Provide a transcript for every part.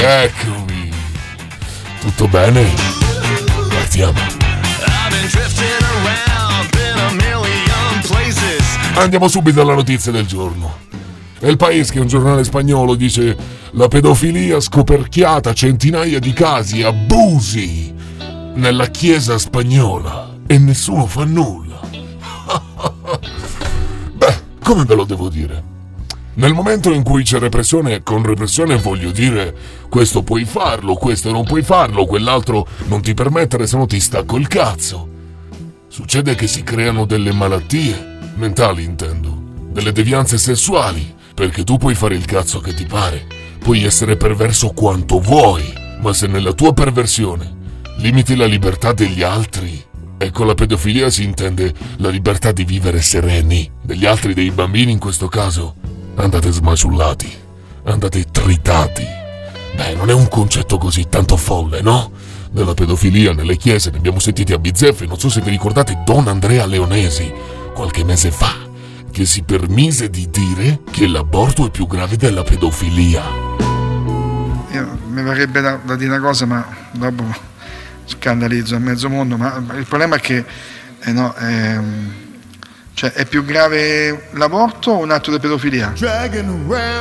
Eccomi. Tutto bene? Partiamo. Andiamo subito alla notizia del giorno. El País, che è un giornale spagnolo, dice la pedofilia scoperchiata, centinaia di casi, abusi nella chiesa spagnola e nessuno fa nulla. Beh, come ve lo devo dire? Nel momento in cui c'è repressione, con repressione voglio dire questo puoi farlo, questo non puoi farlo, quell'altro non ti permettere se no ti stacco il cazzo. Succede che si creano delle malattie, mentali intendo, delle devianze sessuali, perché tu puoi fare il cazzo che ti pare, puoi essere perverso quanto vuoi, ma se nella tua perversione limiti la libertà degli altri, e con la pedofilia si intende la libertà di vivere sereni, degli altri dei bambini in questo caso, andate smaciullati, andate tritati. Beh, non è un concetto così tanto folle, no? Della pedofilia nelle chiese ne abbiamo sentiti a bizzeffe, non so se vi ricordate Don Andrea Leonesi, qualche mese fa, che si permise di dire che l'aborto è più grave della pedofilia. Io, mi verrebbe da, da dire una cosa, ma dopo scandalizzo a mezzo mondo, ma il problema è che eh no, eh, cioè, è più grave l'aborto o un atto di pedofilia?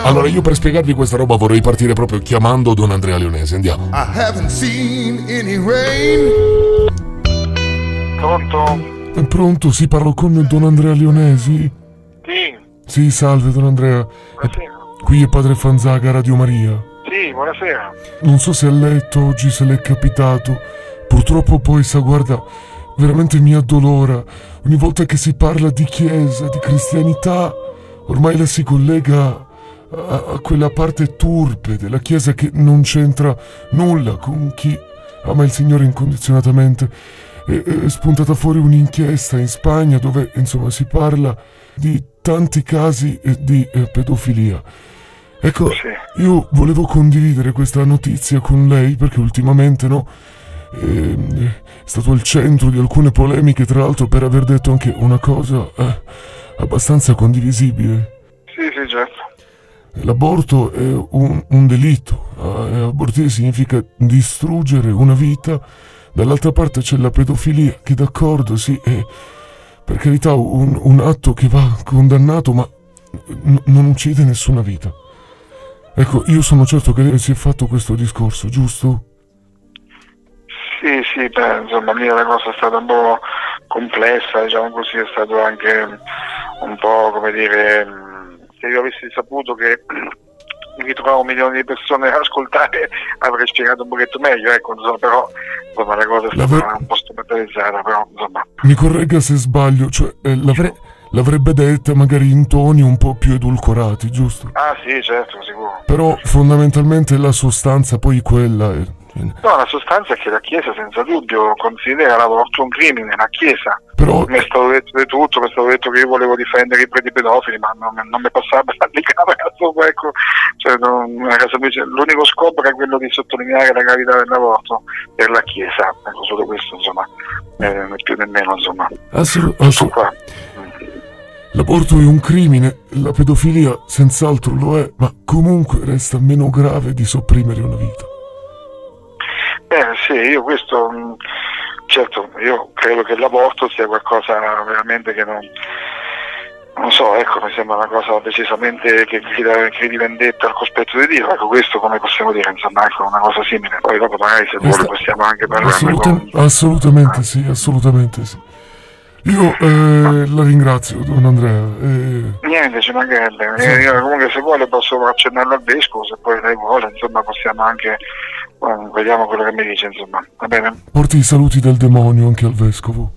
Allora io per spiegarvi questa roba vorrei partire proprio chiamando Don Andrea Leonese, andiamo. Pronto? È pronto? Sì, parlo con Don Andrea Leonesi? Sì, Sì, salve Don Andrea. buonasera. Qui è Padre Fanzaga, Radio Maria. Sì, buonasera. Non so se ha letto oggi, se le è capitato. Purtroppo poi, sa, guarda, veramente mi addolora. Ogni volta che si parla di chiesa, di cristianità, ormai la si collega a, a quella parte turpe della chiesa che non c'entra nulla con chi ama il Signore incondizionatamente. E È spuntata fuori un'inchiesta in Spagna dove, insomma, si parla di tanti casi di eh, pedofilia. Ecco, io volevo condividere questa notizia con lei perché ultimamente no, è stato al centro di alcune polemiche, tra l'altro per aver detto anche una cosa eh, abbastanza condivisibile. Sì, sì, certo. L'aborto è un, un delitto, eh, abortire significa distruggere una vita, dall'altra parte c'è la pedofilia che d'accordo, sì, è per carità un, un atto che va condannato ma n- non uccide nessuna vita. Ecco, io sono certo che lei si è fatto questo discorso, giusto? Sì, sì, beh, insomma, lì la cosa è stata un po' complessa, diciamo così, è stato anche un po', come dire, se io avessi saputo che mi ritrovavo milioni di persone a ascoltare avrei spiegato un pochetto meglio, ecco, insomma, però insomma, la cosa è stata ver- un po' strumentalizzata, però insomma, Mi corregga se sbaglio, cioè eh, l'avre- l'avrebbe detta magari in toni un po' più edulcorati, giusto? ah sì, certo, sicuro. Però fondamentalmente la sostanza poi quella è... No, la sostanza è che la Chiesa senza dubbio considera l'aborto un crimine, la Chiesa. Però Mi è stato detto di tutto, mi è stato detto che io volevo difendere i preti pedofili, ma non, non mi passava di camera ecco. Cioè, non- l'unico scopo era quello di sottolineare la gravità dell'aborto per la Chiesa, ecco, solo questo insomma, eh, più né meno insomma. assolut- qua. l'aborto è un crimine, la pedofilia senz'altro lo è, ma comunque resta meno grave di sopprimere una vita. Eh sì, io questo, mh, certo, io credo che l'aborto sia qualcosa veramente che non, non so, ecco, mi sembra una cosa decisamente che gridi vendetta al cospetto di Dio, ecco questo come possiamo dire, insomma, ecco, una cosa simile. Poi dopo magari se vuole Questa- possiamo anche parlarne Assoluta- con... assolutamente sì, assolutamente sì. Io eh, la ringrazio, don Andrea. eh, Niente, ci mancherebbe. Io comunque se vuole posso accennarlo al vescovo, se poi lei vuole, insomma, possiamo anche, eh, vediamo quello che mi dice, insomma, va bene? porti i saluti del demonio anche al vescovo.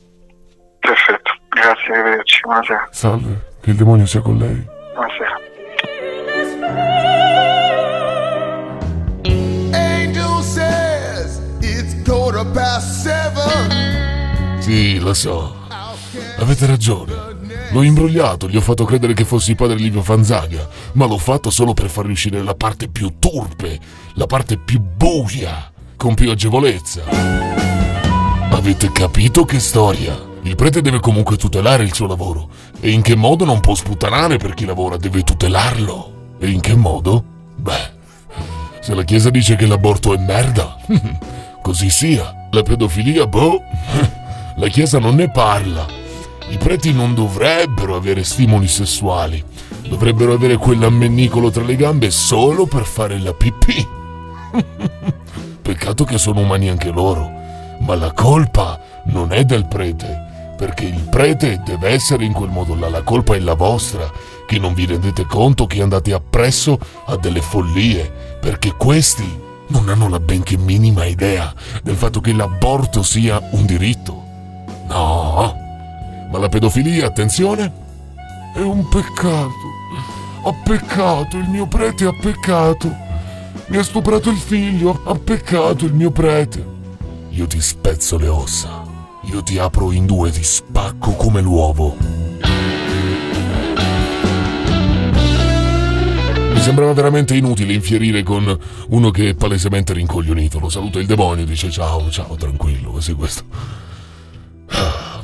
Perfetto, grazie, arrivederci, buonasera. Salve, che il demonio sia con lei. Buonasera. Angel says it's quarter past seven. Sì, lo so. Avete ragione. L'ho imbrogliato, gli ho fatto credere che fossi padre Livio Fanzaga, ma l'ho fatto solo per far riuscire la parte più turpe, la parte più buia, con più agevolezza. Avete capito che storia? Il prete deve comunque tutelare il suo lavoro. E in che modo non può sputtanare per chi lavora, deve tutelarlo. E in che modo? Beh, se la Chiesa dice che l'aborto è merda. Così sia. La pedofilia, boh. La Chiesa non ne parla. I preti non dovrebbero avere stimoli sessuali. Dovrebbero avere quell'ammennicolo tra le gambe solo per fare la pipì. Peccato che sono umani anche loro. Ma la colpa non è del prete perché il prete deve essere in quel modo là, la colpa è la vostra, che non vi rendete conto che andate appresso a delle follie, perché questi non hanno la benché minima idea del fatto che l'aborto sia un diritto. La pedofilia, attenzione, è un peccato. Ha peccato, il mio prete ha peccato. Mi ha stuprato il figlio, ha peccato il mio prete. Io ti spezzo le ossa. Io ti apro in due, ti spacco come l'uovo. Mi sembrava veramente inutile infierire con uno che è palesemente rincoglionito. Lo saluta il demonio, dice ciao, ciao, tranquillo, così questo.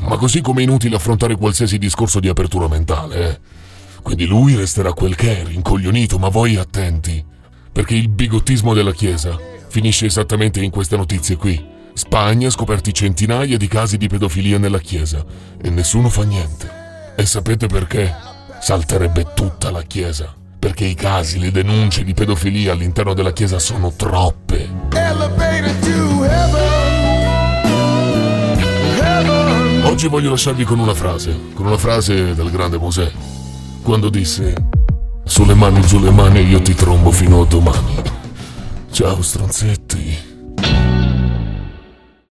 Ma così come è inutile affrontare qualsiasi discorso di apertura mentale, eh. Quindi lui resterà quel che è, rincoglionito, ma voi attenti, perché il bigottismo della Chiesa finisce esattamente in queste notizie qui. Spagna ha scoperti centinaia di casi di pedofilia nella Chiesa e nessuno fa niente. E sapete perché? Salterebbe tutta la Chiesa. Perché i casi, le denunce di pedofilia all'interno della Chiesa sono troppe. Oggi voglio lasciarvi con una frase, con una frase del grande Mosè, quando disse Sulle mani, giù le mani, io ti trombo fino a domani. Ciao stronzetti.